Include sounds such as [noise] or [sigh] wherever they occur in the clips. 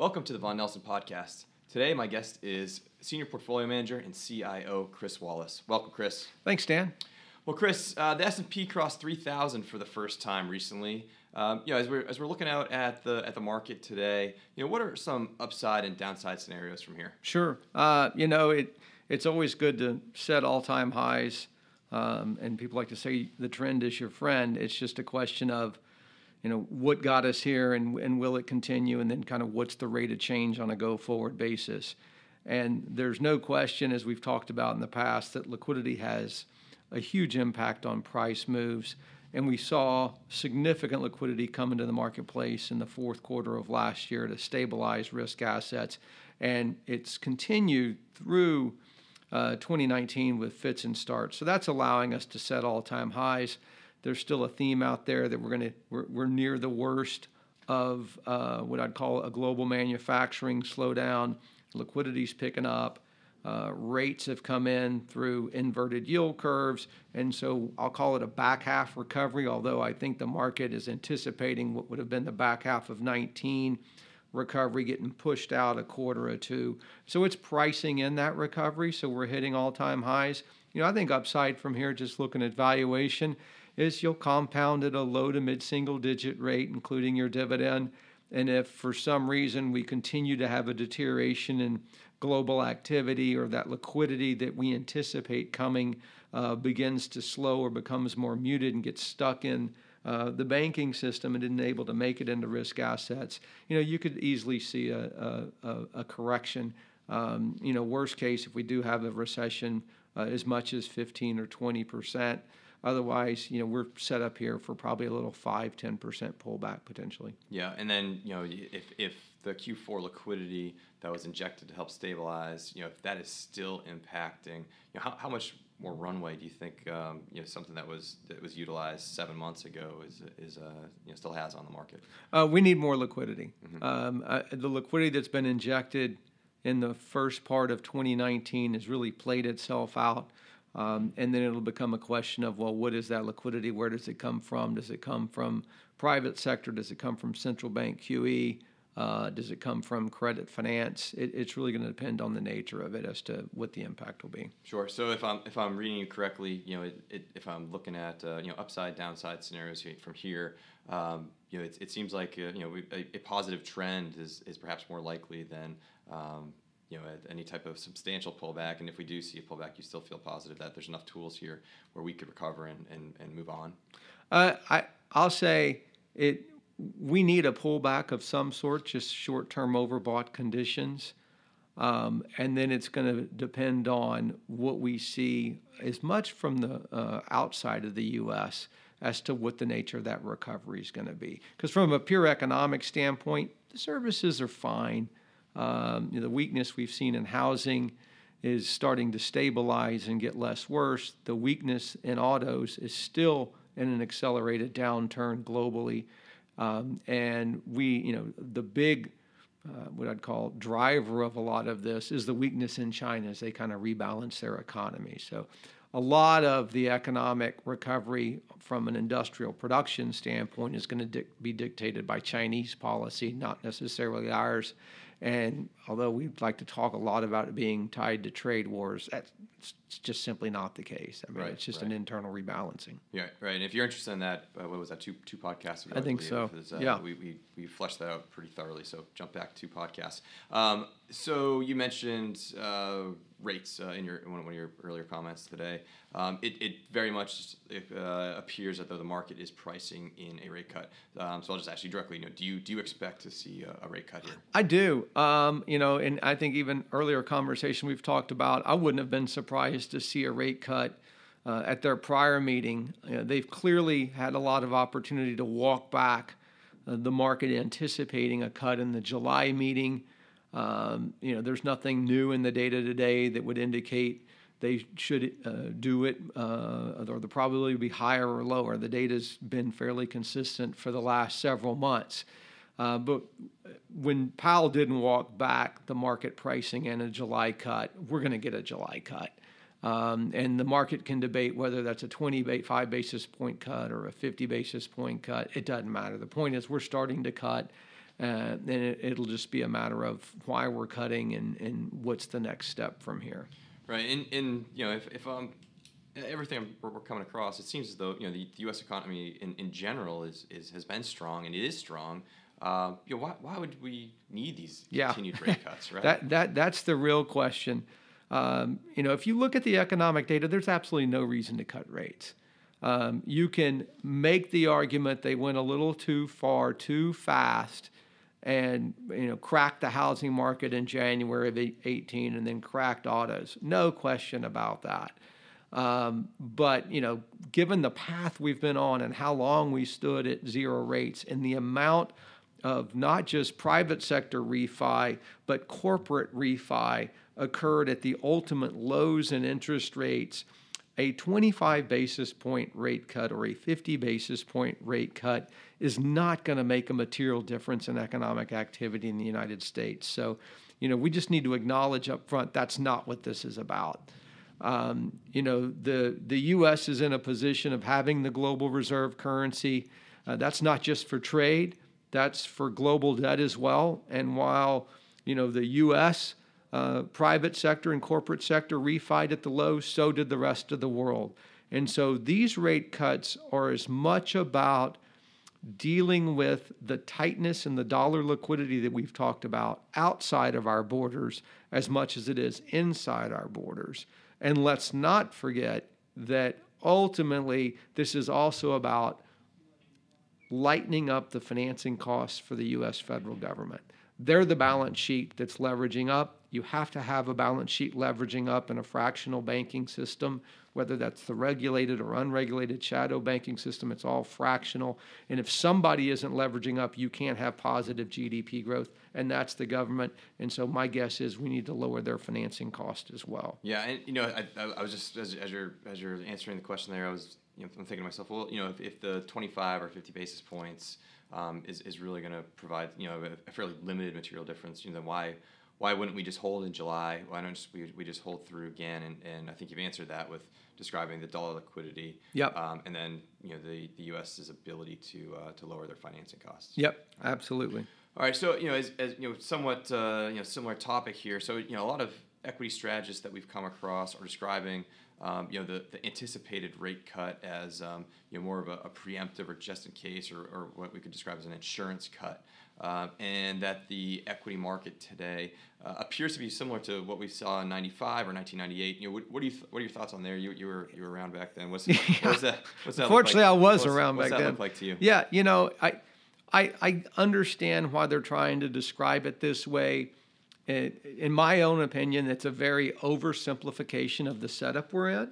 Welcome to the Vaughan Nelson Podcast. Today, my guest is Senior Portfolio Manager and CIO Chris Wallace. Welcome, Chris. Thanks, Dan. Well, Chris, uh, the S&P crossed 3,000 for the first time recently. Um, you know, as we're, as we're looking out at the at the market today, you know, what are some upside and downside scenarios from here? Sure. Uh, you know, it it's always good to set all-time highs, um, and people like to say the trend is your friend. It's just a question of, you know, what got us here, and and will it continue, and then kind of what's the rate of change on a go-forward basis. And there's no question, as we've talked about in the past, that liquidity has a huge impact on price moves and we saw significant liquidity come into the marketplace in the fourth quarter of last year to stabilize risk assets. And it's continued through uh, 2019 with fits and starts. So that's allowing us to set all time highs. There's still a theme out there that we're going to we're, we're near the worst of uh, what I'd call a global manufacturing slowdown. Liquidity's picking up. Uh, rates have come in through inverted yield curves, and so I'll call it a back half recovery. Although I think the market is anticipating what would have been the back half of 19 recovery getting pushed out a quarter or two. So it's pricing in that recovery. So we're hitting all-time highs. You know, I think upside from here, just looking at valuation, is you'll compound at a low to mid-single-digit rate, including your dividend. And if for some reason we continue to have a deterioration in global activity or that liquidity that we anticipate coming uh, begins to slow or becomes more muted and gets stuck in uh, the banking system and isn't able to make it into risk assets, you know, you could easily see a, a, a correction. Um, you know, worst case, if we do have a recession, uh, as much as 15 or 20 percent. Otherwise, you know, we're set up here for probably a little 5, 10% pullback potentially. Yeah, and then, you know, if, if the Q4 liquidity that was injected to help stabilize, you know, if that is still impacting, you know, how, how much more runway do you think, um, you know, something that was that was utilized seven months ago is is uh, you know still has on the market? Uh, we need more liquidity. Mm-hmm. Um, uh, the liquidity that's been injected in the first part of 2019 has really played itself out. Um, and then it'll become a question of, well, what is that liquidity? Where does it come from? Does it come from private sector? Does it come from central bank QE? Uh, does it come from credit finance? It, it's really going to depend on the nature of it as to what the impact will be. Sure. So if I'm if I'm reading you correctly, you know, it, it, if I'm looking at uh, you know upside downside scenarios from here, um, you know, it, it seems like uh, you know a, a, positive trend is is perhaps more likely than um, you know any type of substantial pullback and if we do see a pullback you still feel positive that there's enough tools here where we could recover and, and, and move on? Uh, I, i'll say it we need a pullback of some sort just short-term overbought conditions. Um, and then it's going to depend on what we see as much from the uh, outside of the us as to what the nature of that recovery is going to be. Because from a pure economic standpoint the services are fine um, you know, the weakness we've seen in housing is starting to stabilize and get less worse. The weakness in autos is still in an accelerated downturn globally. Um, and we, you know, the big, uh, what I'd call driver of a lot of this is the weakness in China as they kind of rebalance their economy. So a lot of the economic recovery from an industrial production standpoint is going to be dictated by Chinese policy, not necessarily ours. And although we'd like to talk a lot about it being tied to trade wars, that's just simply not the case. I mean, right, it's just right. an internal rebalancing. Yeah, right. And if you're interested in that, uh, what was that? Two two podcasts ago. I think so. uh, yeah, we, we we fleshed that out pretty thoroughly. So jump back to podcasts. Um, so you mentioned uh, rates uh, in your one, of your earlier comments today. Um, it, it very much uh, appears that though the market is pricing in a rate cut. Um, so I'll just ask you directly. You know, do you do you expect to see a, a rate cut here? I do. Um, you know, and I think even earlier conversation we've talked about, I wouldn't have been surprised to see a rate cut. Uh, at their prior meeting, know, they've clearly had a lot of opportunity to walk back uh, the market anticipating a cut in the July meeting. Um, you know, there's nothing new in the data today that would indicate they should uh, do it, uh, or the probability would be higher or lower. The data's been fairly consistent for the last several months. Uh, but when Powell didn't walk back the market pricing in a July cut, we're going to get a July cut. Um, and the market can debate whether that's a 25 basis point cut or a 50 basis point cut. It doesn't matter. The point is, we're starting to cut Uh, and it, it'll just be a matter of why we're cutting and, and what's the next step from here. Right, and, and you know if, if um everything we're, we're coming across, it seems as though you know the, the U.S. economy in, in general is, is has been strong and it is strong. Uh, you know, why, why would we need these Yeah. continued rate cuts, [laughs] right? That that that's the real question. Um, you know, if you look at the economic data, there's absolutely no reason to cut rates. Um, you can make the argument they went a little too far, too fast, and you know cracked the housing market in January of 18, and then cracked autos. No question about that. Um, but you know, given the path we've been on and how long we stood at zero rates, and the amount of not just private sector refi, but corporate refi occurred at the ultimate lows in interest rates. A 25 basis point rate cut or a 50 basis point rate cut is not going to make a material difference in economic activity in the United States. So, you know, we just need to acknowledge up front that's not what this is about. Um, you know, the, the U.S. is in a position of having the global reserve currency. Uh, that's not just for trade, that's for global debt as well. And while, you know, the U.S. Uh, private sector and corporate sector refied at the low, so did the rest of the world. And so these rate cuts are as much about dealing with the tightness and the dollar liquidity that we've talked about outside of our borders as much as it is inside our borders. And let's not forget that ultimately this is also about lightening up the financing costs for the US federal government. They're the balance sheet that's leveraging up. You have to have a balance sheet leveraging up in a fractional banking system, whether that's the regulated or unregulated shadow banking system, it's all fractional. And if somebody isn't leveraging up, you can't have positive GDP growth, and that's the government. And so my guess is we need to lower their financing cost as well. Yeah, and you know, I, I, was just as, as you're as you're answering the question there, I was you know, I'm thinking to myself, well, you know, if, if the 25 or 50 basis points um, is, is really going to provide you know a, a fairly limited material difference, you know, then why why wouldn't we just hold in July? Why don't just, we, we just hold through again? And, and I think you've answered that with describing the dollar liquidity. Yep. Um, and then you know the, the U.S.'s ability to uh, to lower their financing costs. Yep, absolutely. All right, so you know, as, as you know, somewhat uh, you know similar topic here. So you know, a lot of equity strategists that we've come across are describing um, you know the, the anticipated rate cut as um, you know more of a, a, preemptive or just in case, or, or what we could describe as an insurance cut, uh, and that the equity market today uh, appears to be similar to what we saw in '95 or 1998. You know, what, what do you th- what are your thoughts on there? You, you were you were around back then. What's, [laughs] what was that? What's that? Fortunately, like? I was What's- around what's back that then. look like to you? Yeah, you know, I, I, I understand why they're trying to describe it this way. In, in my own opinion, it's a very oversimplification of the setup we're in.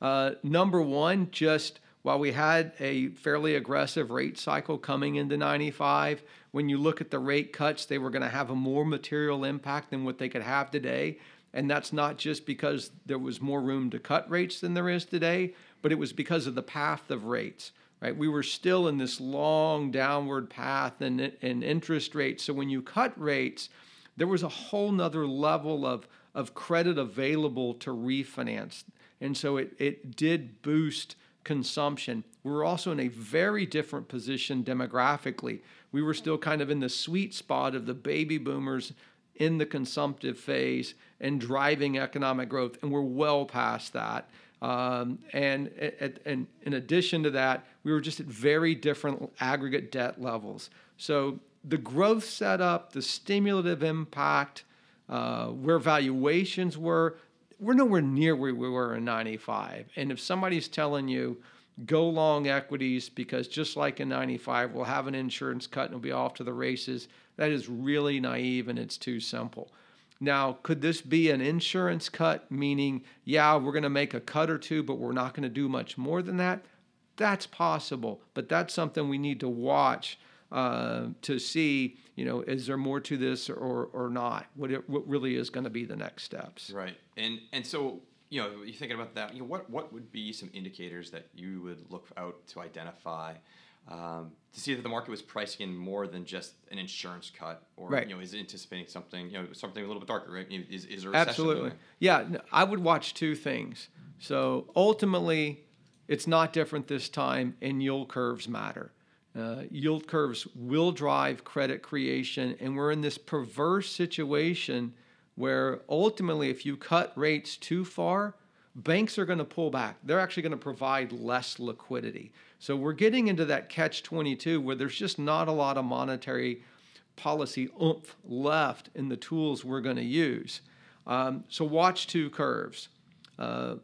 Uh, number one, just while we had a fairly aggressive rate cycle coming into 95, when you look at the rate cuts, they were going to have a more material impact than what they could have today. And that's not just because there was more room to cut rates than there is today, but it was because of the path of rates, right? We were still in this long downward path in, in interest rates. So when you cut rates, there was a whole nother level of, of credit available to refinance. And so it, it did boost consumption. We were also in a very different position demographically. We were still kind of in the sweet spot of the baby boomers in the consumptive phase and driving economic growth, and we're well past that. Um, and, at, and in addition to that, we were just at very different aggregate debt levels. So the growth setup, the stimulative impact, uh, where valuations were, we're nowhere near where we were in 95. And if somebody's telling you, go long equities because just like in 95, we'll have an insurance cut and we'll be off to the races, that is really naive and it's too simple. Now, could this be an insurance cut, meaning, yeah, we're going to make a cut or two, but we're not going to do much more than that? That's possible, but that's something we need to watch uh, to see, you know, is there more to this or, or not? What, it, what really is going to be the next steps? Right, and and so you know, you're thinking about that. You know, what what would be some indicators that you would look out to identify um, to see that the market was pricing in more than just an insurance cut, or Right. you know, is it anticipating something, you know, something a little bit darker, right? Is is a recession Absolutely. looming? Yeah, I would watch two things. So ultimately, it's not different this time, and yield curves matter. Uh, yield curves will drive credit creation, and we're in this perverse situation where ultimately, if you cut rates too far, banks are going to pull back. They're actually going to provide less liquidity. So we're getting into that catch 22 where there's just not a lot of monetary policy oomph left in the tools we're going to use. Um, so watch two curves. Uh,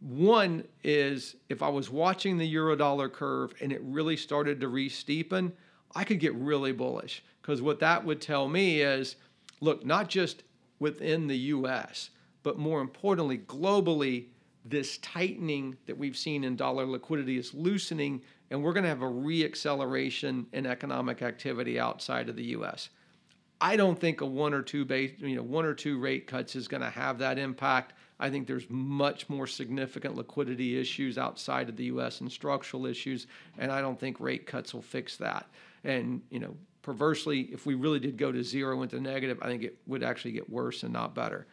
one is if I was watching the eurodollar curve and it really started to re-steepen, I could get really bullish because what that would tell me is look, not just within the US, but more importantly, globally, this tightening that we've seen in dollar liquidity is loosening, and we're going to have a reacceleration in economic activity outside of the US. I don't think a one or two base, you know, one or two rate cuts is going to have that impact. I think there's much more significant liquidity issues outside of the U.S. and structural issues, and I don't think rate cuts will fix that. And you know, perversely, if we really did go to zero into negative, I think it would actually get worse and not better.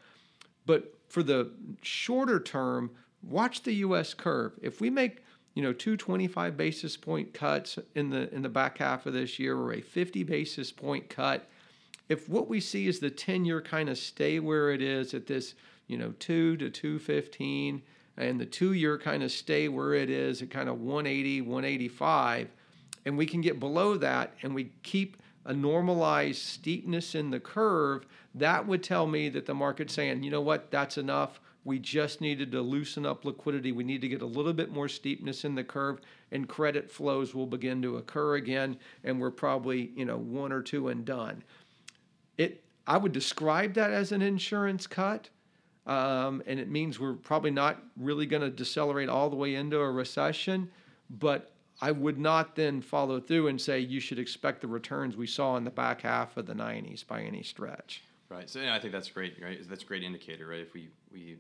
But for the shorter term, watch the U.S. curve. If we make you know two 25 basis point cuts in the in the back half of this year, or a 50 basis point cut if what we see is the 10 year kind of stay where it is at this, you know, 2 to 215, and the two year kind of stay where it is at kind of 180, 185, and we can get below that and we keep a normalized steepness in the curve, that would tell me that the market's saying, you know what, that's enough. We just needed to loosen up liquidity. We need to get a little bit more steepness in the curve, and credit flows will begin to occur again. And we're probably, you know, one or two and done it I would describe that as an insurance cut. Um, and it means we're probably not really going to decelerate all the way into a recession, but I would not then follow through and say you should expect the returns we saw in the back half of the 90s by any stretch. Right. So yeah, I think that's great. Right. That's a great indicator. Right. If we we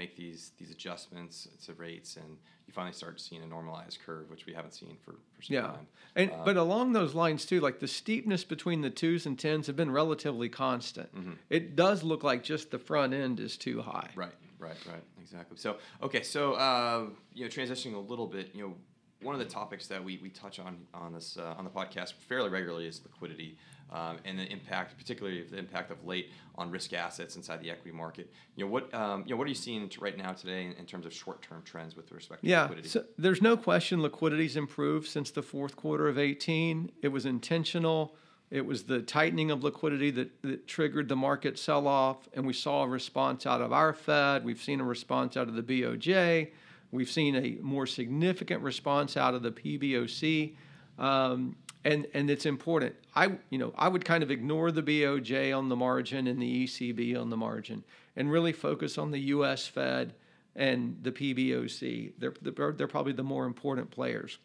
make these these adjustments to rates and you finally start seeing a normalized curve which we haven't seen for, for some yeah. time. And uh, but along those lines too like the steepness between the twos and tens have been relatively constant. Mm-hmm. it does look like just the front end is too high. Right right right. Exactly. So okay so uh, you know transitioning a little bit you know one of the topics that we, we touch on on this uh, on the podcast fairly regularly is liquidity um, and the impact, particularly the impact of late on risk assets inside the equity market. You know what um, you know what are you seeing right now today in, in terms of short term trends with respect to yeah, liquidity? So there's no question liquidity's improved since the fourth quarter of 18. It was intentional. It was the tightening of liquidity that, that triggered the market sell off, and we saw a response out of our Fed. We've seen a response out of the BOJ. We've seen a more significant response out of the PBOC. Um, and and it's important. I you know I would kind of ignore the BOJ on the margin and the ECB on the margin, and really focus on the U.S. Fed and the PBOC. They're they're, probably the more important players.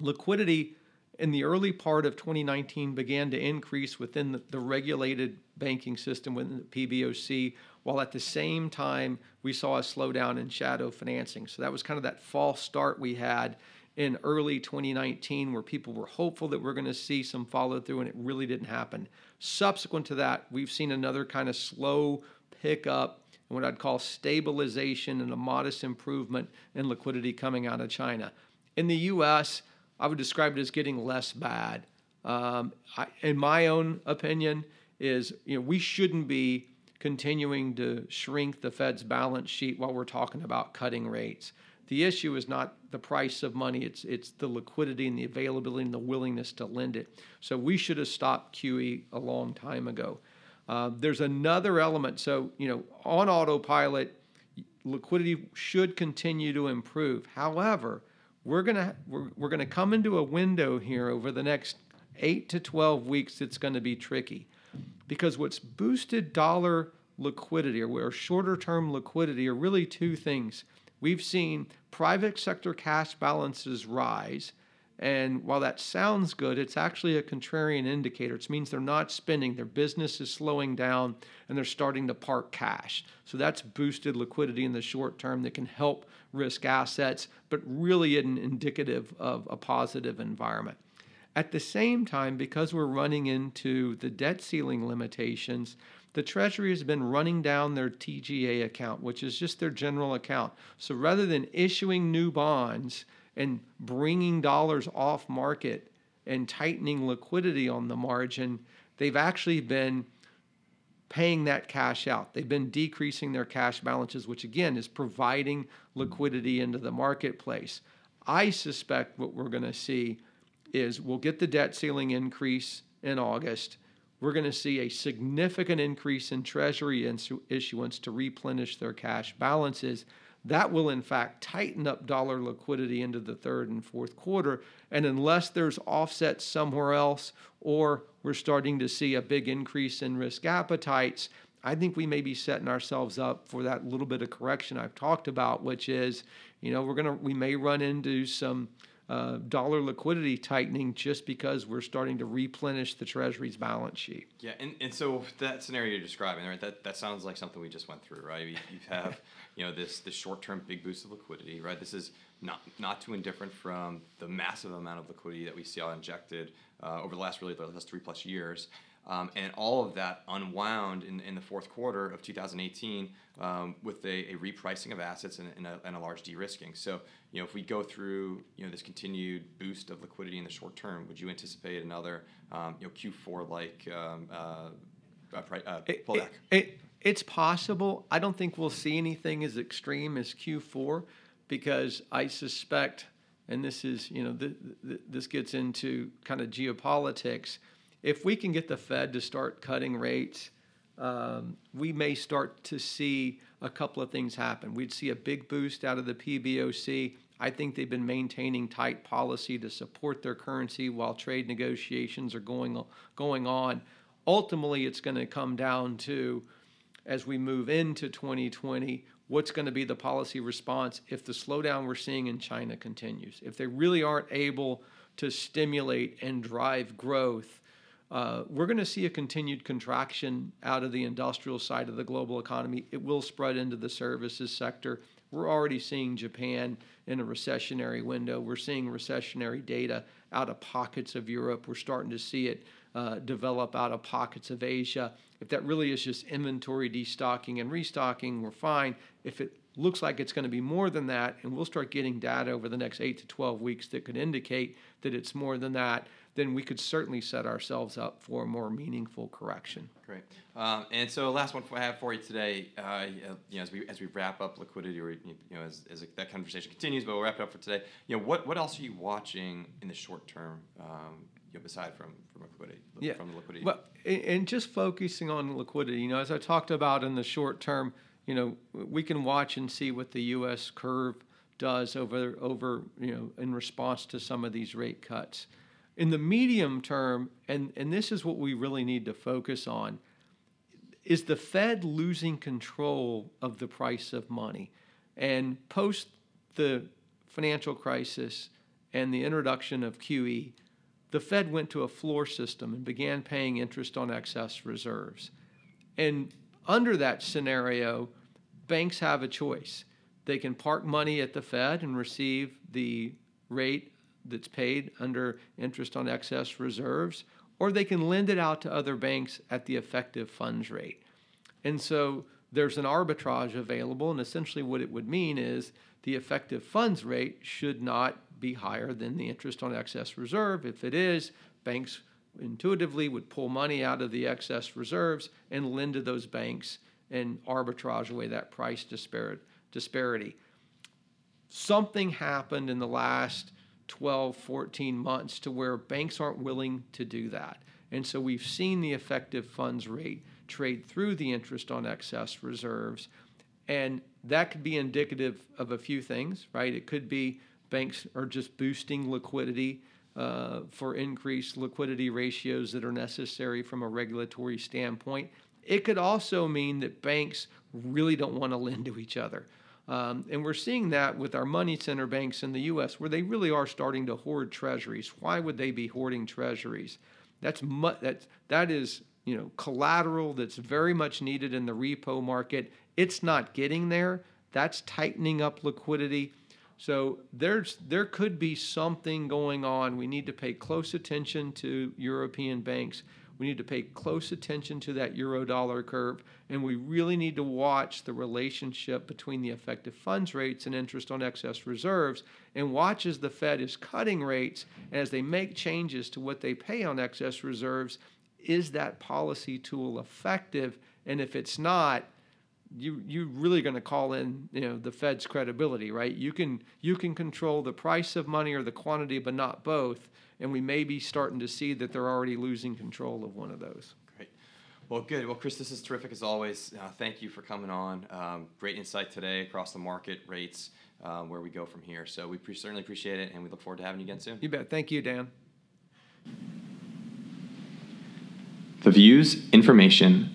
Liquidity in the early part of 2019 began to increase within the, the regulated banking system within the PBOC, while at the same time we saw a slowdown in shadow financing. So that was kind of that false start we had in early 2019 where people were hopeful that we're going to see some follow through and it really didn't happen. Subsequent to that, we've seen another kind of slow pickup and what I'd call stabilization and a modest improvement in liquidity coming out of China. In the US, I would describe it as getting less bad. Um, I, in my own opinion, is you know we shouldn't be continuing to shrink the Fed's balance sheet while we're talking about cutting rates. The issue is not the price of money, it's, it's the liquidity and the availability and the willingness to lend it. So we should have stopped QE a long time ago. Uh, there's another element. So, you know, on autopilot, liquidity should continue to improve. However, we're gonna we're, we're gonna come into a window here over the next eight to twelve weeks. It's going to be tricky because what's boosted dollar liquidity or shorter term liquidity are really two things. We've seen private sector cash balances rise. And while that sounds good, it's actually a contrarian indicator. It means they're not spending, their business is slowing down, and they're starting to park cash. So that's boosted liquidity in the short term that can help risk assets, but really isn't indicative of a positive environment. At the same time, because we're running into the debt ceiling limitations, the Treasury has been running down their TGA account, which is just their general account. So rather than issuing new bonds and bringing dollars off market, and tightening liquidity on the margin, they've actually been paying that cash out. They've been decreasing their cash balances, which again is providing liquidity into the marketplace. I suspect what we're going to see is we'll get the debt ceiling increase in August. We're going to see a significant increase in Treasury issuance to replenish their cash balances. That will, in fact, tighten up dollar liquidity into the third and fourth quarter. And unless there's offset somewhere else, or we're starting to see a big increase in risk appetites, I think we may be setting ourselves up for that little bit of correction I've talked about, which is, you know, we're gonna we may run into some uh, dollar liquidity tightening just because we're starting to replenish the Treasury's balance sheet. Yeah, and, and so that scenario you're describing, right? That that sounds like something we just went through, right? You, you have [laughs] you know this this short term big boost of liquidity, right? This is not not too indifferent from the massive amount of liquidity that we saw injected uh, over the last really the last three plus years. Um, and all of that unwound in, in the fourth quarter of 2018 um, with a, a, repricing of assets and, and, a, and, a, large de-risking. So, you know, if we go through, you know, this continued boost of liquidity in the short term, would you anticipate another, um, you know, Q4 like um, uh, uh, pullback? It, it, it's possible. I don't think we'll see anything as extreme as Q4 because I suspect, and this is, you know, th- th- this gets into kind of geopolitics – if we can get the Fed to start cutting rates, um, we may start to see a couple of things happen. We'd see a big boost out of the PBOC. I think they've been maintaining tight policy to support their currency while trade negotiations are going going on. Ultimately, it's going to come down to as we move into 2020 what's going to be the policy response if the slowdown we're seeing in China continues. If they really aren't able to stimulate and drive growth, uh, we're going to see a continued contraction out of the industrial side of the global economy. It will spread into the services sector. We're already seeing Japan in a recessionary window. We're seeing recessionary data out of pockets of Europe. We're starting to see it uh, develop out of pockets of Asia. If that really is just inventory destocking and restocking, we're fine. If it looks like it's going to be more than that, and we'll start getting data over the next 8 to 12 weeks that could indicate that it's more than that, then we could certainly set ourselves up for a more meaningful correction. Great. Um, and so, last one I have for you today, uh, you know, as we as we wrap up liquidity, or you know, as, as that conversation continues, but we'll wrap it up for today. You know, what what else are you watching in the short term? Um, you know, aside from from liquidity, yeah. from the liquidity. Well, and just focusing on liquidity, you know, as I talked about in the short term, you know, we can watch and see what the U.S. curve does over over you know in response to some of these rate cuts in the medium term, and, and this is what we really need to focus on, is the Fed losing control of the price of money. And post the financial crisis and the introduction of QE, the Fed went to a floor system and began paying interest on excess reserves. And under that scenario, banks have a choice. They can park money at the Fed and receive the rate that's paid under interest on excess reserves, or they can lend it out to other banks at the effective funds rate. And so there's an arbitrage available, and essentially what it would mean is the effective funds rate should not be higher than the interest on excess reserve. If it is, banks intuitively would pull money out of the excess reserves and lend to those banks and arbitrage away that price disparity. Something happened in the last 12, 14 months to where banks aren't willing to do that. And so we've seen the effective funds rate trade through the interest on excess reserves. And that could be indicative of a few things, right? It could be banks are just boosting liquidity uh, for increased liquidity ratios that are necessary from a regulatory standpoint. It could also mean that banks really don't want to lend to each other. Um, and we're seeing that with our money center banks in the U.S., where they really are starting to hoard treasuries. Why would they be hoarding treasuries? That's mu- that's that is you know collateral that's very much needed in the repo market. It's not getting there. That's tightening up liquidity. So there's there could be something going on. We need to pay close attention to European banks. We need to pay close attention to that euro dollar curve, and we really need to watch the relationship between the effective funds rates and interest on excess reserves, and watch as the Fed is cutting rates and as they make changes to what they pay on excess reserves. Is that policy tool effective? And if it's not, you you're really going to call in you know the Fed's credibility, right? You can you can control the price of money or the quantity, but not both. And we may be starting to see that they're already losing control of one of those. Great. Well, good. Well, Chris, this is terrific as always. Uh, thank you for coming on. Um, great insight today across the market rates, uh, where we go from here. So we pre- certainly appreciate it, and we look forward to having you again soon. You bet. Thank you, Dan. The views, information,